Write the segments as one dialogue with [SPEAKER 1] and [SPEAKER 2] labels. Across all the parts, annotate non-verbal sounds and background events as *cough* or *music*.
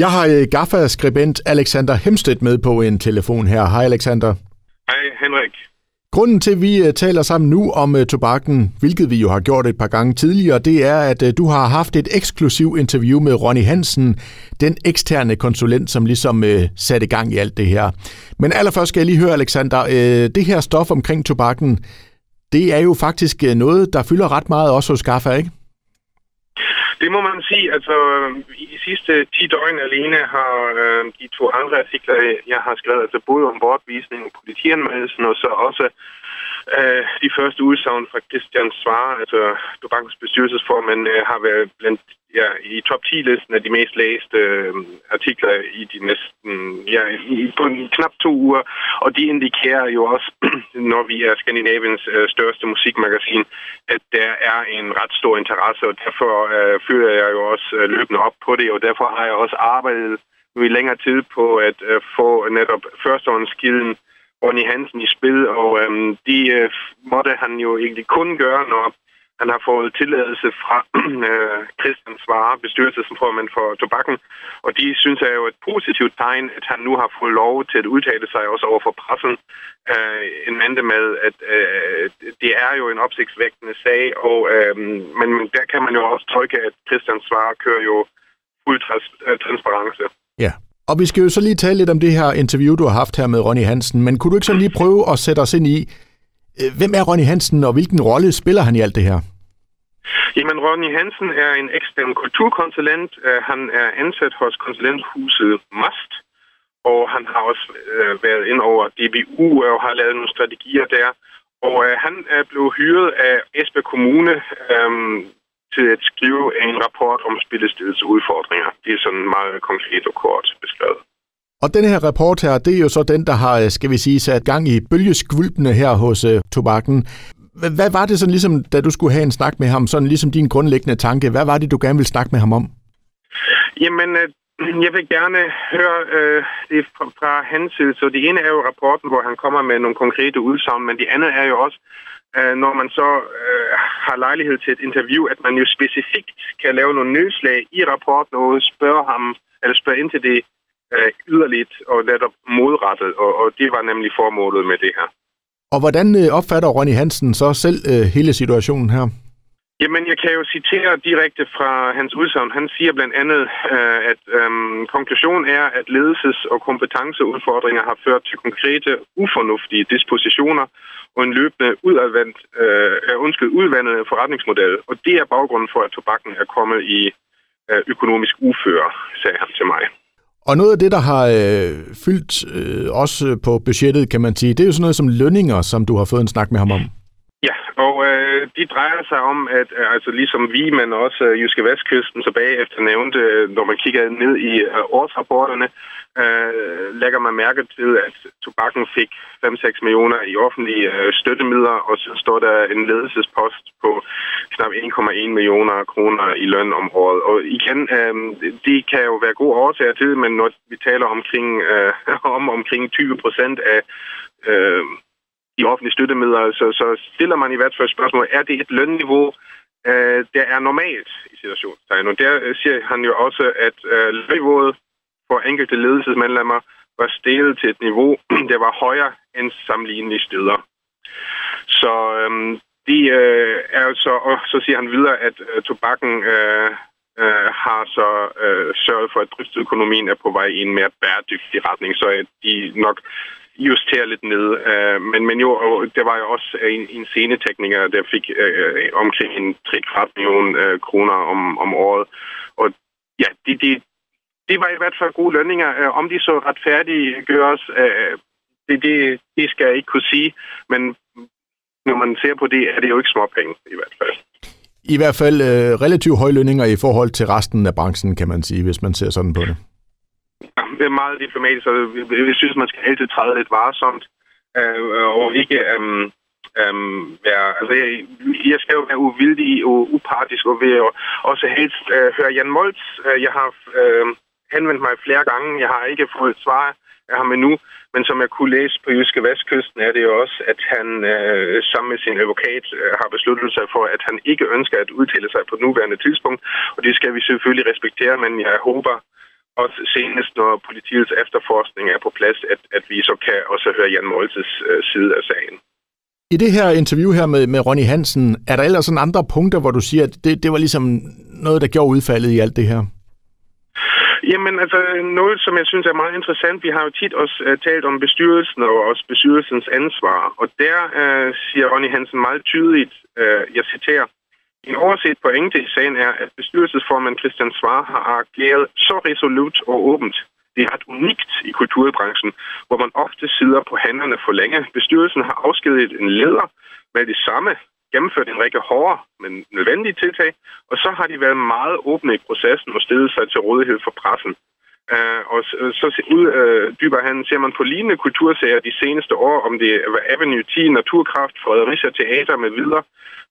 [SPEAKER 1] Jeg har øh, GAFA-skribent Alexander Hemstedt med på en telefon her. Hej Alexander.
[SPEAKER 2] Hej Henrik.
[SPEAKER 1] Grunden til, at vi øh, taler sammen nu om uh, tobakken, hvilket vi jo har gjort et par gange tidligere, det er, at du har haft et eksklusiv interview med Ronny Hansen, den eksterne konsulent, som ligesom uh, satte gang i alt det her. Men allerførst skal jeg lige høre, Alexander, det her stof omkring tobakken, det er jo faktisk noget, der fylder ret meget også hos GAFA, ikke?
[SPEAKER 2] Det må man sige. Altså, i de sidste 10 døgn alene har øh, de to andre artikler, jeg har skrevet, altså både om bortvisning politianmeldelsen, og så også øh, de første udsagn fra Christian Svare, altså Dubankens bestyrelsesformand, øh, har været blandt ja, i top 10-listen af de mest læste øh, artikler i de næsten, ja, i, på knap to uger. Og de indikerer jo også, *clears throat* når vi er Skandinaviens øh, største musikmagasin, at der er en ret stor interesse, og derfor øh, føler jeg jo også øh, løbende op på det, og derfor har jeg også arbejdet nu i længere tid på at øh, få netop førstehåndskilden Ronny Hansen i spil, og øhm, de øh, måtte han jo egentlig kun gøre, når han har fået tilladelse fra *clears throat* øh, Christian Svare, bestyrelsesformand for tobakken, og de synes er jo et positivt tegn, at han nu har fået lov til at udtale sig også over for pressen. Øh, en mente med, at øh, det er jo en opsigtsvægtende sag, og, øh, men der kan man jo også tolke, at Christian Svare kører jo fuld trans- øh, transparence.
[SPEAKER 1] Ja, Yeah og vi skal jo så lige tale lidt om det her interview, du har haft her med Ronny Hansen, men kunne du ikke så lige prøve at sætte os ind i, øh, hvem er Ronny Hansen, og hvilken rolle spiller han i alt det her?
[SPEAKER 2] Jamen, Ronny Hansen er en ekstern kulturkonsulent. Øh, han er ansat hos konsulenthuset MAST, og han har også øh, været ind over DBU og har lavet nogle strategier der. Og øh, han er blevet hyret af Esbjerg Kommune øh, til at skrive en rapport om spillestedets udfordringer. Det er sådan meget konkret og kort beskrevet.
[SPEAKER 1] Og den her rapport her, det er jo så den, der har, skal vi sige, sat gang i bølgeskvulpene her hos uh, tobakken. Hvad var det sådan ligesom, da du skulle have en snak med ham, sådan ligesom din grundlæggende tanke, hvad var det, du gerne ville snakke med ham om?
[SPEAKER 2] Jamen, øh, jeg vil gerne høre øh, det fra, fra hans side. Så det ene er jo rapporten, hvor han kommer med nogle konkrete udsagn, men det andet er jo også, øh, når man så øh, har lejlighed til et interview, at man jo specifikt kan lave nogle nødslag i rapporten og spørge ham, eller spørge ind til det øh, yderligt og netop modrettet, og, og det var nemlig formålet med det her.
[SPEAKER 1] Og hvordan øh, opfatter Ronny Hansen så selv øh, hele situationen her?
[SPEAKER 2] Jamen, jeg kan jo citere direkte fra hans udsagn. Han siger blandt andet, øh, at øh, konklusionen er, at ledelses- og kompetenceudfordringer har ført til konkrete, ufornuftige dispositioner og en løbende udadvendt, øh, øh, undskyld, udvandet forretningsmodel. Og det er baggrunden for, at tobakken er kommet i øh, økonomisk uføre, sagde han til mig.
[SPEAKER 1] Og noget af det, der har øh, fyldt øh, også på budgettet, kan man sige, det er jo sådan noget som lønninger, som du har fået en snak med ham om.
[SPEAKER 2] Mm øh, de drejer sig om, at øh, altså ligesom vi, men også øh, Jyske Vestkysten, så bagefter nævnte, øh, når man kigger ned i øh, årsrapporterne, øh, lægger man mærke til, at tobakken fik 5-6 millioner i offentlige øh, støttemidler, og så står der en ledelsespost på knap 1,1 millioner kroner i løn om året. Og igen, øh, det kan jo være gode årsager til, men når vi taler omkring, øh, *laughs* om omkring 20 procent af øh, de offentlige støttemidler, så, så stiller man i hvert fald spørgsmål, er det et lønniveau, øh, der er normalt i situationstegn? Og der øh, siger han jo også, at øh, lønniveauet for enkelte ledelsesmedlemmer var steget til et niveau, *clears throat* der var højere end sammenlignelige steder. Så øhm, de øh, er så, og så siger han videre, at øh, tobakken øh, øh, har så øh, sørget for, at driftsøkonomien er på vej i en mere bæredygtig retning, så at de nok justere lidt ned. Øh, men, men jo, der var jo også øh, en, en scenetekniker, der fik øh, øh omkring en 3 kvart million øh, kroner om, om året. Og ja, de, de, det var i hvert fald gode lønninger. Øh, om de så retfærdige gøres, øh, det, det, det skal jeg ikke kunne sige. Men når man ser på det, er det jo ikke småpenge i hvert fald.
[SPEAKER 1] I hvert fald øh, relativt høje lønninger i forhold til resten af branchen, kan man sige, hvis man ser sådan på det.
[SPEAKER 2] Er meget diplomatisk, og jeg synes, man skal altid træde lidt varsomt, øh, og ikke øh, øh, være... Altså, jeg, jeg skal jo være uvildig og upartisk, og vil også helst øh, høre Jan Moltz. Øh, jeg har... Øh, henvendt mig flere gange. Jeg har ikke fået svar af ham endnu, men som jeg kunne læse på Jyske Vestkysten, er det jo også, at han øh, sammen med sin advokat øh, har besluttet sig for, at han ikke ønsker at udtale sig på nuværende tidspunkt, og det skal vi selvfølgelig respektere, men jeg håber også senest, når politiets efterforskning er på plads, at, at vi så kan også høre Jan Moltes øh, side af sagen.
[SPEAKER 1] I det her interview her med, med Ronny Hansen, er der ellers sådan andre punkter, hvor du siger, at det, det var ligesom noget, der gjorde udfaldet i alt det her?
[SPEAKER 2] Jamen, altså noget, som jeg synes er meget interessant, vi har jo tit også uh, talt om bestyrelsen og også bestyrelsens ansvar, og der uh, siger Ronny Hansen meget tydeligt, uh, jeg citerer, en overset pointe i sagen er, at bestyrelsesformand Christian Svar har ageret så resolut og åbent. Det er ret unikt i kulturbranchen, hvor man ofte sidder på hænderne for længe. Bestyrelsen har afskediget en leder med det samme, gennemført en række hårde, men nødvendige tiltag, og så har de været meget åbne i processen og stillet sig til rådighed for pressen. Uh, og så, så uddyber øh, uh, han, ser man på lignende kultursager de seneste år, om det var Avenue 10, Naturkraft, Fredericia Teater med videre,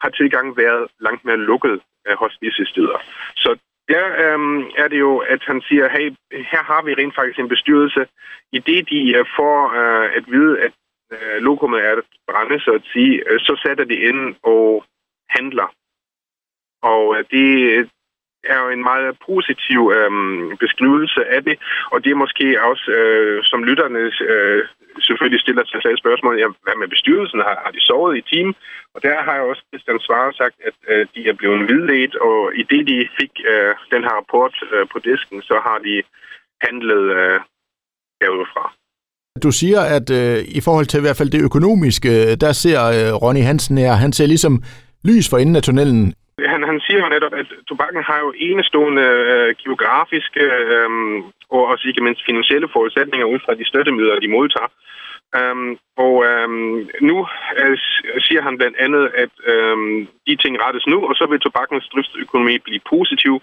[SPEAKER 2] har tilgang været langt mere lukket uh, hos disse steder. Så der um, er det jo, at han siger, hey, her har vi rent faktisk en bestyrelse. I det, de uh, får uh, at vide, at uh, lokummet er brænde, så at sige, uh, så sætter de ind og handler. Og uh, det, er jo en meget positiv øh, beskrivelse af det, og det er måske også, øh, som lytterne øh, selvfølgelig stiller sig selv spørgsmål, ja, hvad med bestyrelsen? Har, har de sovet i team? Og der har jeg også Christian Svare sagt, at øh, de er blevet vidledt, og i det de fik øh, den her rapport øh, på disken, så har de handlet øh, derudfra.
[SPEAKER 1] Du siger, at øh, i forhold til i hvert fald det økonomiske, øh, der ser øh, Ronny Hansen her, han ser ligesom lys for enden af tunnelen.
[SPEAKER 2] Han, han siger jo netop, at tobakken har jo enestående øh, geografiske øh, og også ikke mindst finansielle forudsætninger ud fra de støttemidler, de modtager. Um, og um, nu uh, siger han blandt andet, at um, de ting rettes nu, og så vil tobakkens driftsøkonomi blive positiv.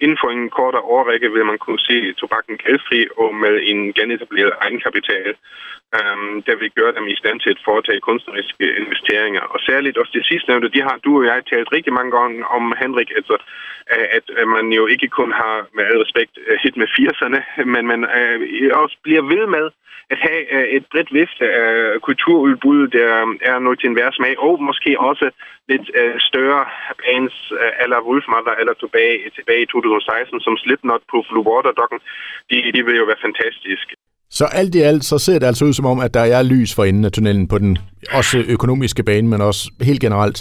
[SPEAKER 2] Inden for en kortere årrække vil man kunne se tobakken gældfri og med en genetableret egenkapital, um, der vil gøre dem i stand til at foretage kunstneriske investeringer. Og særligt også det sidste nævnte, de har du og jeg talt rigtig mange gange om, Henrik, altså, at, at man jo ikke kun har med al respekt øh, hit med 80'erne, men man øh, også bliver ved med at have øh, et bredt vifte af kulturudbud, der er noget til enhver smag, og måske også lidt øh, større bands øh, eller Wolfmother eller tilbage, tilbage i 2016 som Slipknot på Blue Water Docken. De, de vil jo være fantastisk.
[SPEAKER 1] Så alt i alt, så ser det altså ud som om, at der er lys for enden af tunnelen på den også økonomiske bane, men også helt generelt.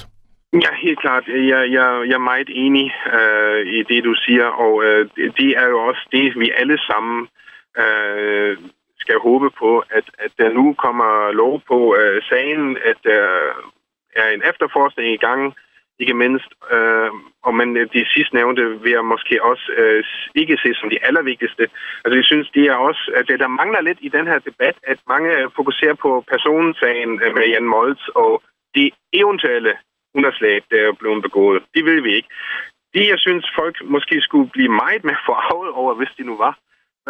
[SPEAKER 2] Ja, helt klart. Jeg, jeg, jeg er meget enig øh, i det, du siger, og øh, det er jo også det, vi alle sammen øh, skal håbe på, at, at der nu kommer lov på øh, sagen, at der er en efterforskning i gang, ikke mindst. øh, og man, de sidst nævnte vil jeg måske også øh, ikke se som de allervigtigste. Altså jeg synes, det er også, at det, der mangler lidt i den her debat, at mange fokuserer på personensagen øh, med Jan Moltz og de eventuelle underslag, der er blevet begået. Det ved vi ikke. Det, jeg synes, folk måske skulle blive meget mere forarvet over, hvis det nu var,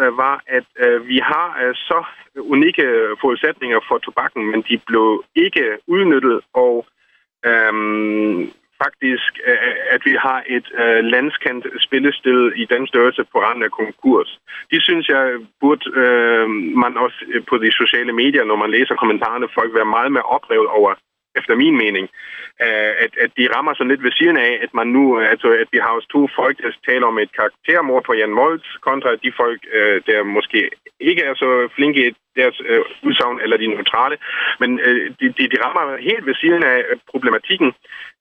[SPEAKER 2] øh, var, at øh, vi har øh, så unikke forudsætninger for tobakken, men de blev ikke udnyttet, og øhm, faktisk, øh, at vi har et øh, landskendt spillested i den størrelse på randen af konkurs. Det synes jeg, burde øh, man også på de sociale medier, når man læser kommentarerne, folk være meget mere oprevet over efter min mening, øh, at, at de rammer sådan lidt ved siden af, at man nu, øh, altså at vi har også to folk, der taler om et karaktermord på Jan Moltz, kontra de folk, øh, der måske ikke er så flinke i deres udsagn, eller de neutrale, men de, de, de rammer helt ved siden af problematikken,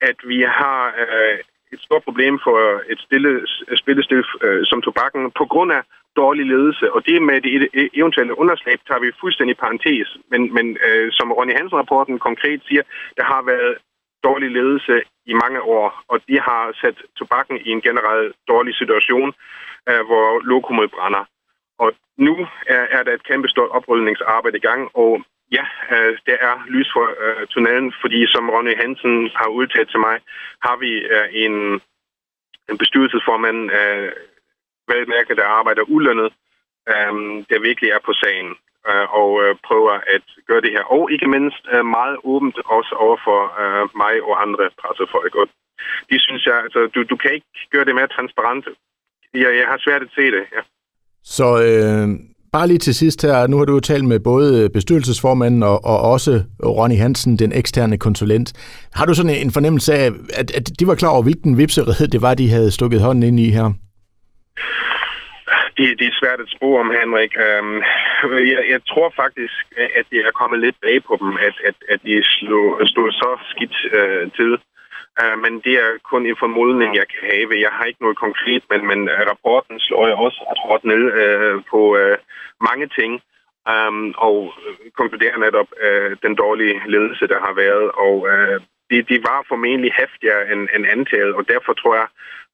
[SPEAKER 2] at vi har et stort problem for et stille, spillestil som tobakken på grund af dårlig ledelse, og det med det eventuelle underslag tager vi fuldstændig parentes. Men, men øh, som Ronny Hansen-rapporten konkret siger, der har været dårlig ledelse i mange år, og de har sat tobakken i en generelt dårlig situation, øh, hvor lokummet brænder. Og nu er, er der et kæmpe stort oprydningsarbejde i gang, og ja, øh, der er lys for øh, tunnelen, fordi som Ronny Hansen har udtalt til mig, har vi øh, en, en bestyrelsesformand, øh, velmærket, der arbejder ulønnet, øhm, der virkelig er på sagen øh, og øh, prøver at gøre det her. Og ikke mindst øh, meget åbent også over for øh, mig og andre pressefolk. Og det synes jeg, altså, du, du kan ikke gøre det mere transparent. Jeg, jeg har svært at se det, ja.
[SPEAKER 1] Så øh, bare lige til sidst her, nu har du jo talt med både bestyrelsesformanden og, og også Ronny Hansen, den eksterne konsulent. Har du sådan en fornemmelse af, at, at de var klar over, hvilken vipserede det var, de havde stukket hånden ind i her?
[SPEAKER 2] Det Det, er svært at spore om, Henrik. Um, jeg, jeg tror faktisk, at det er kommet lidt bag på dem, at, at, at de slog, stod så skidt uh, til. Uh, men det er kun en formodning, jeg kan have. Jeg har ikke noget konkret, men, men rapporten slår jeg også ret hårdt ned uh, på uh, mange ting. Um, og konkluderer netop uh, den dårlige ledelse, der har været. Og uh, de, de var formentlig hæftigere end, end antaget, og derfor tror jeg,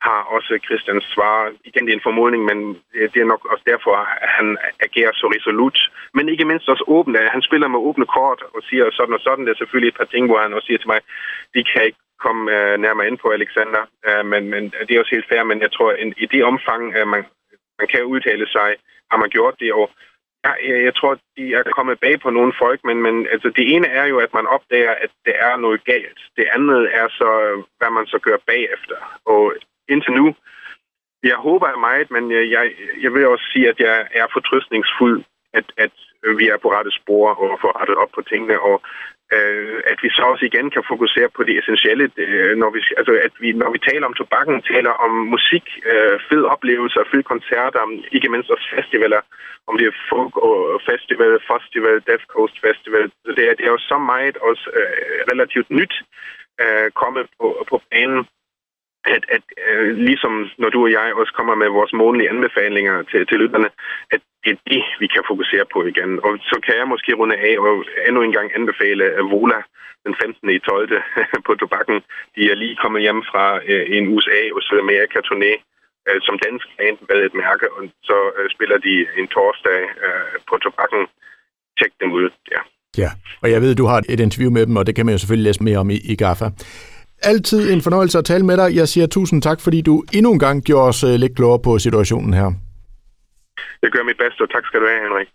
[SPEAKER 2] har også Christians svar, igen det er en formodning, men øh, det er nok også derfor, at han agerer så resolut. Men ikke mindst også åbent. Han spiller med åbne kort og siger sådan og sådan. Det er selvfølgelig et par ting, hvor han også siger til mig, de kan ikke komme uh, nærmere ind på Alexander. Uh, men, men det er også helt fair, men jeg tror, at i det omfang, uh, man, man kan udtale sig, har man gjort det, og Ja, jeg tror, de er kommet bag på nogle folk, men, men altså, det ene er jo, at man opdager, at det er noget galt. Det andet er så, hvad man så gør bagefter. Og indtil nu, jeg håber meget, men jeg, jeg vil også sige, at jeg er fortrystningsfuld, at, at vi er på rette spor og får rettet op på tingene, og øh, at vi så også igen kan fokusere på det essentielle, øh, når, vi, altså, at vi, når vi taler om tobakken, taler om musik, øh, fed oplevelser, fede koncerter, ikke mindst også festivaler, om det er folk og festival, festival, Death Coast Festival. Så det er, det er jo så meget også øh, relativt nyt øh, kommet på, på banen, at, at øh, ligesom når du og jeg også kommer med vores månedlige anbefalinger til, til lytterne, at det er det, vi kan fokusere på igen. Og så kan jeg måske runde af og endnu en gang anbefale Vola den 15. i 12. *laughs* på tobakken. De er lige kommet hjem fra øh, en USA og Sydamerika-turné øh, som dansk band med et mærke, og så øh, spiller de en torsdag øh, på tobakken. Tjek dem ud, ja.
[SPEAKER 1] Ja, og jeg ved, du har et interview med dem, og det kan man jo selvfølgelig læse mere om i, i GAFA. Altid en fornøjelse at tale med dig. Jeg siger tusind tak, fordi du endnu en gang gjorde os øh, lidt klogere på situationen her.
[SPEAKER 2] Jeg gør mit bedste, og tak skal du have, Henrik.